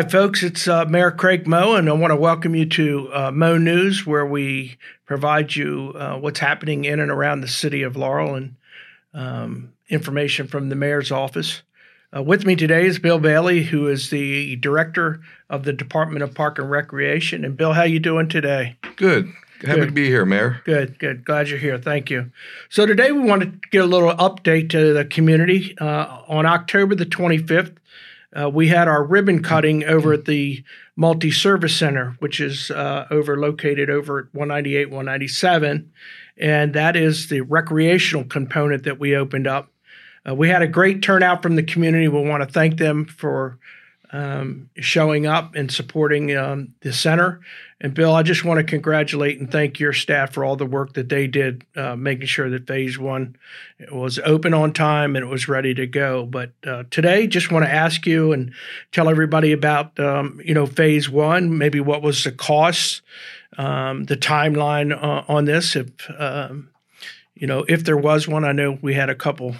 Hi, folks. It's uh, Mayor Craig Moe, and I want to welcome you to uh, Moe News, where we provide you uh, what's happening in and around the city of Laurel and um, information from the mayor's office. Uh, with me today is Bill Bailey, who is the director of the Department of Park and Recreation. And Bill, how you doing today? Good. Happy Good. to be here, Mayor. Good, good. Glad you're here. Thank you. So today we want to get a little update to the community. Uh, on October the 25th, uh, we had our ribbon cutting over at the Multi Service Center, which is uh, over located over at 198, 197, and that is the recreational component that we opened up. Uh, we had a great turnout from the community. We want to thank them for um, showing up and supporting um, the center. And Bill, I just want to congratulate and thank your staff for all the work that they did, uh, making sure that Phase One was open on time and it was ready to go. But uh, today, just want to ask you and tell everybody about um, you know Phase One, maybe what was the cost, um, the timeline uh, on this, if um, you know if there was one. I know we had a couple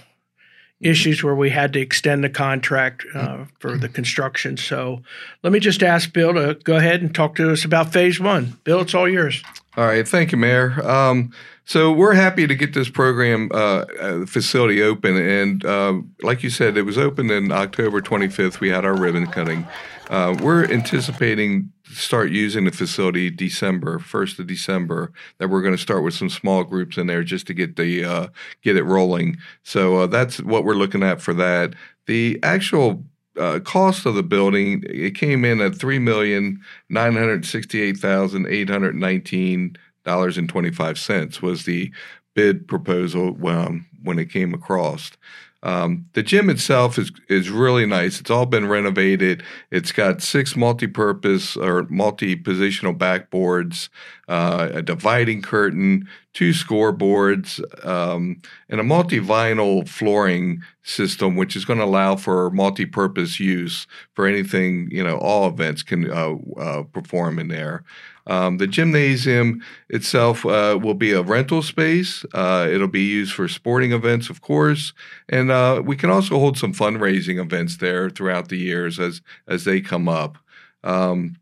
issues where we had to extend the contract uh, for the construction. So let me just ask Bill to go ahead and talk to us about phase one. Bill, it's all yours. All right. Thank you, Mayor. Um, so we're happy to get this program uh, uh, facility open. And uh, like you said, it was opened in October 25th. We had our ribbon cutting. Uh, we're anticipating to start using the facility December, 1st of December, that we're going to start with some small groups in there just to get the uh, get it rolling. So uh, that's what we're looking at for that. The actual uh, cost of the building it came in at three million nine hundred sixty-eight thousand eight hundred nineteen dollars and twenty-five cents was the bid proposal um, when it came across. Um, the gym itself is is really nice. It's all been renovated. It's got six multi-purpose or multi-positional backboards, uh, a dividing curtain, two scoreboards, um, and a multi-vinyl flooring system, which is going to allow for multi-purpose use for anything. You know, all events can uh, uh, perform in there. Um, the gymnasium itself uh, will be a rental space. Uh, it'll be used for sporting events, of course, and uh, we can also hold some fundraising events there throughout the years as as they come up. Um,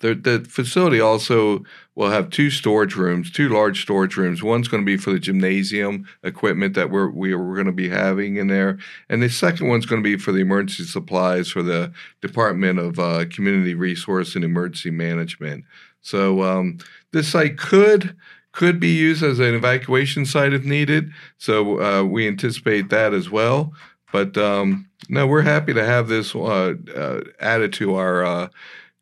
the, the facility also will have two storage rooms, two large storage rooms. One's going to be for the gymnasium equipment that we're we we're going to be having in there, and the second one's going to be for the emergency supplies for the Department of uh, Community Resource and Emergency Management. So um, this site could could be used as an evacuation site if needed. So uh, we anticipate that as well. But um, no, we're happy to have this uh, uh added to our uh,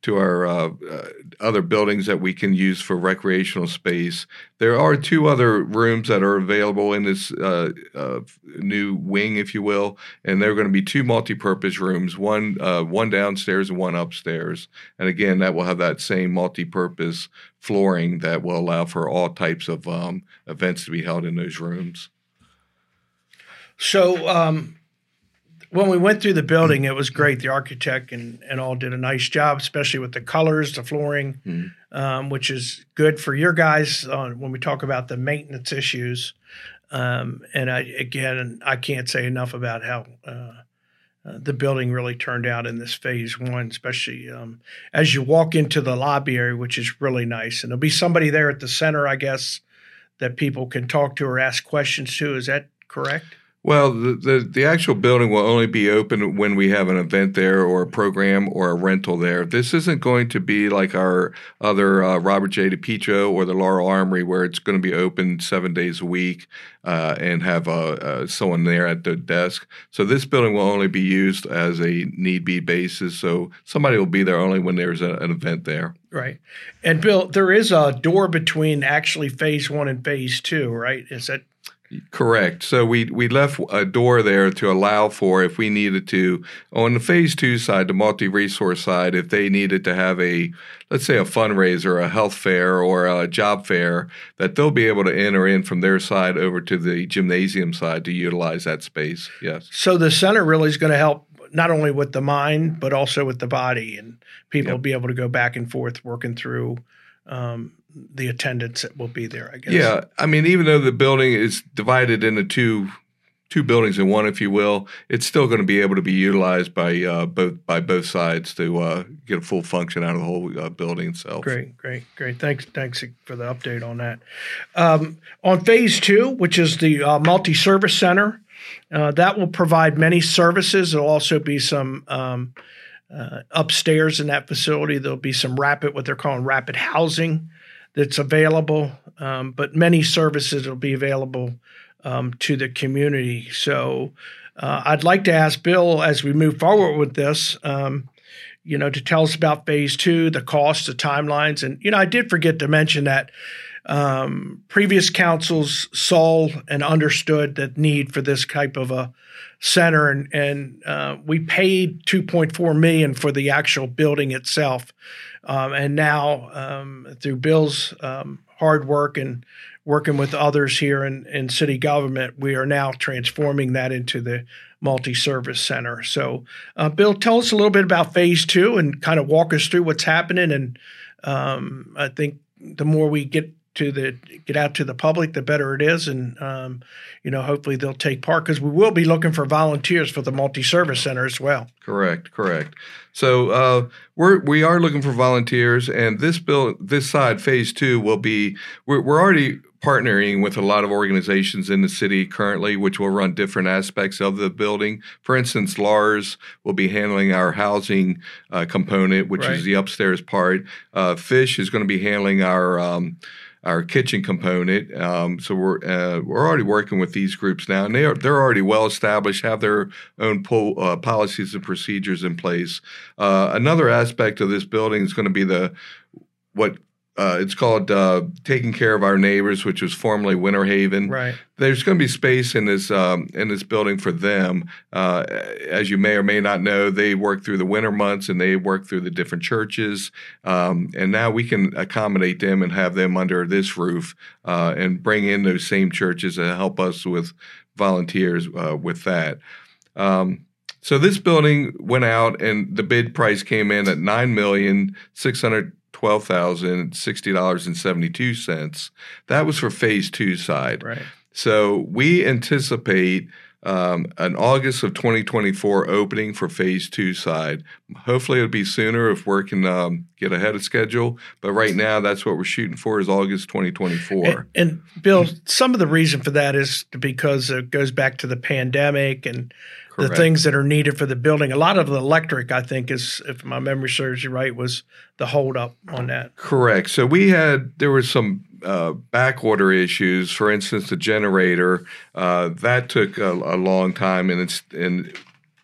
to our uh, uh, other buildings that we can use for recreational space. There are two other rooms that are available in this uh, uh new wing, if you will, and they're going to be two multi-purpose rooms, one uh, one downstairs and one upstairs. And again, that will have that same multi-purpose flooring that will allow for all types of um, events to be held in those rooms. So, um, when we went through the building, it was great. The architect and, and all did a nice job, especially with the colors, the flooring, mm-hmm. um, which is good for your guys uh, when we talk about the maintenance issues. Um, and I, again, I can't say enough about how uh, uh, the building really turned out in this phase one, especially um, as you walk into the lobby area, which is really nice. And there'll be somebody there at the center, I guess, that people can talk to or ask questions to. Is that correct? Well, the, the, the actual building will only be open when we have an event there or a program or a rental there. This isn't going to be like our other uh, Robert J. DiPietro or the Laurel Armory, where it's going to be open seven days a week uh, and have uh, uh, someone there at the desk. So this building will only be used as a need be basis. So somebody will be there only when there's a, an event there. Right. And Bill, there is a door between actually phase one and phase two, right? Is that Correct. So we we left a door there to allow for if we needed to on the phase two side, the multi resource side, if they needed to have a let's say a fundraiser, a health fair, or a job fair, that they'll be able to enter in from their side over to the gymnasium side to utilize that space. Yes. So the center really is going to help not only with the mind but also with the body, and people yep. will be able to go back and forth working through. Um, the attendance that will be there. I guess. Yeah, I mean, even though the building is divided into two two buildings in one, if you will, it's still going to be able to be utilized by uh, both by both sides to uh, get a full function out of the whole uh, building itself. Great, great, great. Thanks, thanks for the update on that. Um, on phase two, which is the uh, multi-service center, uh, that will provide many services. There'll also be some. Um, uh, upstairs in that facility, there'll be some rapid, what they're calling rapid housing, that's available. Um, but many services will be available um, to the community. So uh, I'd like to ask Bill as we move forward with this, um, you know, to tell us about phase two, the costs, the timelines. And, you know, I did forget to mention that um, previous councils saw and understood the need for this type of a center, and, and uh, we paid 2.4 million for the actual building itself. Um, and now, um, through Bill's um, hard work and working with others here in, in city government, we are now transforming that into the multi service center. So, uh, Bill, tell us a little bit about phase two and kind of walk us through what's happening. And um, I think the more we get to the get out to the public, the better it is, and um, you know, hopefully they'll take part because we will be looking for volunteers for the multi-service center as well. Correct, correct. So uh, we're we are looking for volunteers, and this bill, this side, phase two, will be we're, we're already partnering with a lot of organizations in the city currently, which will run different aspects of the building. For instance, Lars will be handling our housing uh, component, which right. is the upstairs part. Uh, Fish is going to be handling our um, our kitchen component. Um, so we're uh, we're already working with these groups now, and they are they're already well established, have their own po- uh, policies and procedures in place. Uh, another aspect of this building is going to be the what uh, it's called uh, "Taking Care of Our Neighbors," which was formerly Winter Haven. Right. There's going to be space in this um, in this building for them. Uh, as you may or may not know, they work through the winter months and they work through the different churches. Um, and now we can accommodate them and have them under this roof uh, and bring in those same churches and help us with volunteers uh, with that. Um, so this building went out, and the bid price came in at nine million six hundred twelve thousand sixty dollars and seventy two cents. That was for phase two side. Right. So we anticipate um, an August of 2024 opening for phase two side. Hopefully, it'll be sooner if we can um, get ahead of schedule. But right now, that's what we're shooting for is August 2024. And, and Bill, some of the reason for that is because it goes back to the pandemic and Correct. the things that are needed for the building. A lot of the electric, I think, is if my memory serves you right, was the holdup on that. Correct. So we had there was some uh, issues. For instance, the generator uh, that took a, a, long time, and it's and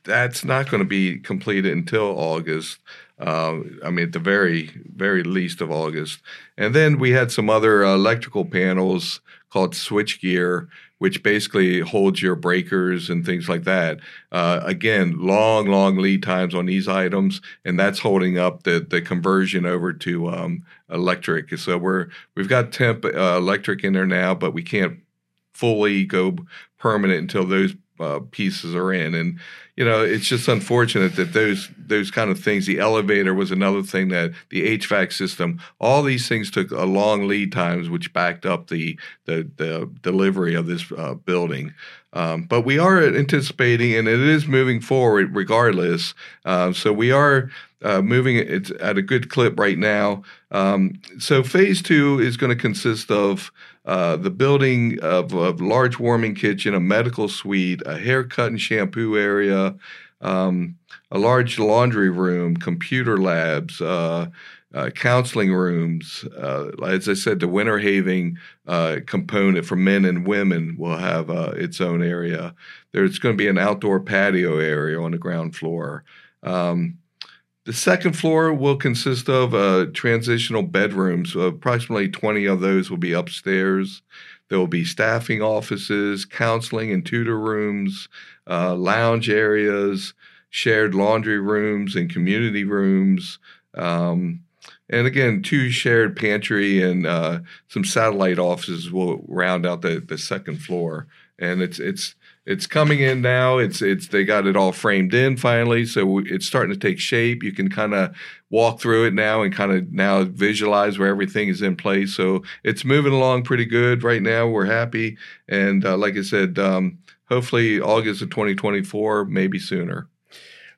that's not going to be completed until August. Uh, I mean, at the very very least of August. And then we had some other electrical panels called switchgear which basically holds your breakers and things like that. Uh, again, long, long lead times on these items, and that's holding up the the conversion over to um, electric. So we're we've got temp uh, electric in there now, but we can't fully go permanent until those uh, pieces are in. And you know, it's just unfortunate that those those kind of things. The elevator was another thing that the HVAC system. All these things took a long lead times, which backed up the the, the delivery of this uh, building. Um, but we are anticipating, and it is moving forward regardless. Uh, so we are uh, moving it at a good clip right now. Um, so phase two is going to consist of uh, the building of a large warming kitchen, a medical suite, a haircut and shampoo area, um, a large laundry room, computer labs, uh, uh, counseling rooms. Uh, as I said, the Winter Haven uh, component for men and women will have uh, its own area. There's going to be an outdoor patio area on the ground floor. Um, the second floor will consist of uh, transitional bedrooms. approximately 20 of those will be upstairs. There will be staffing offices, counseling and tutor rooms, uh, lounge areas, shared laundry rooms and community rooms. Um, and again, two shared pantry and uh, some satellite offices will round out the, the second floor. And it's it's it's coming in now. It's it's they got it all framed in finally, so it's starting to take shape. You can kind of walk through it now and kind of now visualize where everything is in place. So it's moving along pretty good right now. We're happy, and uh, like I said, um, hopefully August of 2024, maybe sooner.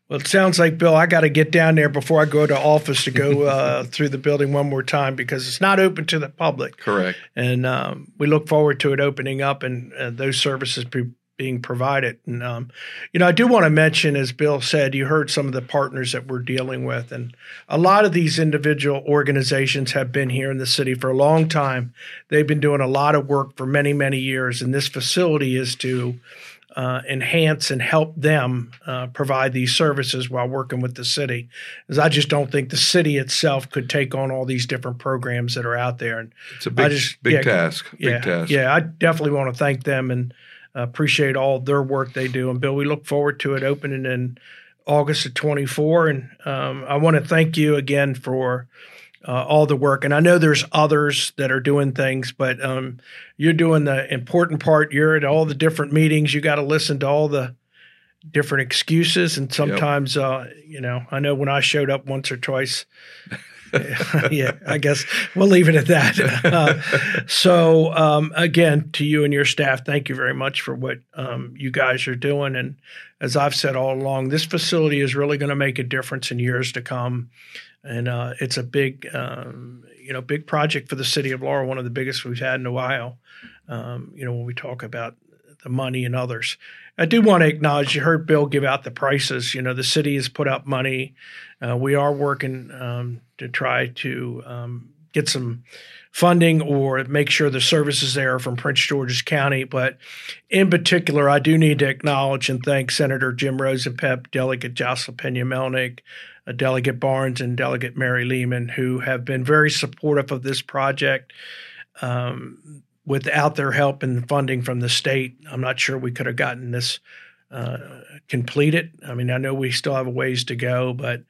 Well, it sounds like Bill. I got to get down there before I go to office to go uh, through the building one more time because it's not open to the public. Correct. And um, we look forward to it opening up and, and those services be, being provided. And um, you know, I do want to mention, as Bill said, you heard some of the partners that we're dealing with, and a lot of these individual organizations have been here in the city for a long time. They've been doing a lot of work for many, many years, and this facility is to uh, enhance and help them uh, provide these services while working with the city. Because I just don't think the city itself could take on all these different programs that are out there. And it's a big, just, big yeah, task. Big yeah, task. Yeah, I definitely want to thank them and appreciate all their work they do. And Bill, we look forward to it opening in August of 24. And um, I want to thank you again for uh, all the work. And I know there's others that are doing things, but um, you're doing the important part. You're at all the different meetings. You got to listen to all the different excuses. And sometimes, yep. uh, you know, I know when I showed up once or twice. yeah, I guess we'll leave it at that. Uh, so, um, again, to you and your staff, thank you very much for what um, you guys are doing. And as I've said all along, this facility is really going to make a difference in years to come and uh, it's a big, um, you know, big project for the city of Laurel, one of the biggest we've had in a while. Um, you know, when we talk about the money and others, I do want to acknowledge. You heard Bill give out the prices. You know, the city has put up money. Uh, we are working um, to try to um, get some funding or make sure the services there are from Prince George's County. But in particular, I do need to acknowledge and thank Senator Jim Rosapepe, Delegate Joseline Peña-Melnyk, Delegate Barnes and Delegate Mary Lehman, who have been very supportive of this project. Um, without their help and funding from the state, I'm not sure we could have gotten this uh, completed. I mean, I know we still have a ways to go, but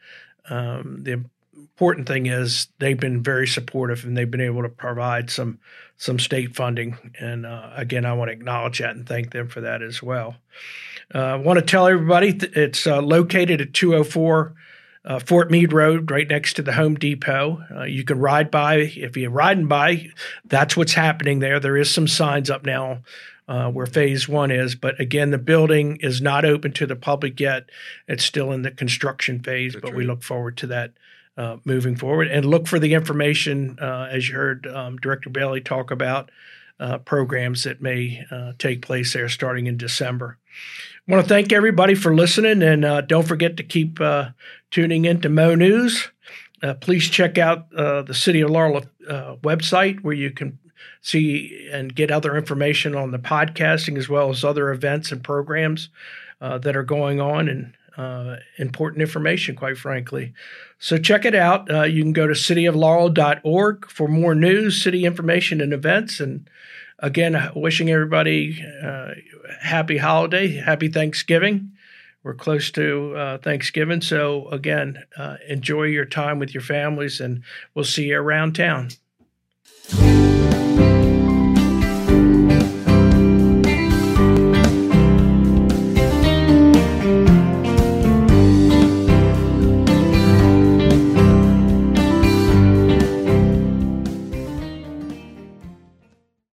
um, the important thing is they've been very supportive and they've been able to provide some some state funding. And uh, again, I want to acknowledge that and thank them for that as well. Uh, I want to tell everybody th- it's uh, located at 204 uh, Fort Meade Road, right next to the Home Depot. Uh, you can ride by. If you're riding by, that's what's happening there. There is some signs up now uh, where phase one is. But again, the building is not open to the public yet. It's still in the construction phase, That's but right. we look forward to that uh, moving forward. And look for the information, uh, as you heard um, Director Bailey talk about, uh, programs that may take place there starting in December. I want to thank everybody for listening, and uh, don't forget to keep uh, tuning in to Moe News. Uh, please check out uh, the City of Laurel uh, website where you can see and get other information on the podcasting as well as other events and programs uh, that are going on and important information, quite frankly. So check it out. you can go to cityoflaurel.org for more news, city information, and events. And again, wishing everybody uh, happy holiday, happy Thanksgiving. We're close to uh, Thanksgiving, so again, uh, enjoy your time with your families, and we'll see you around town.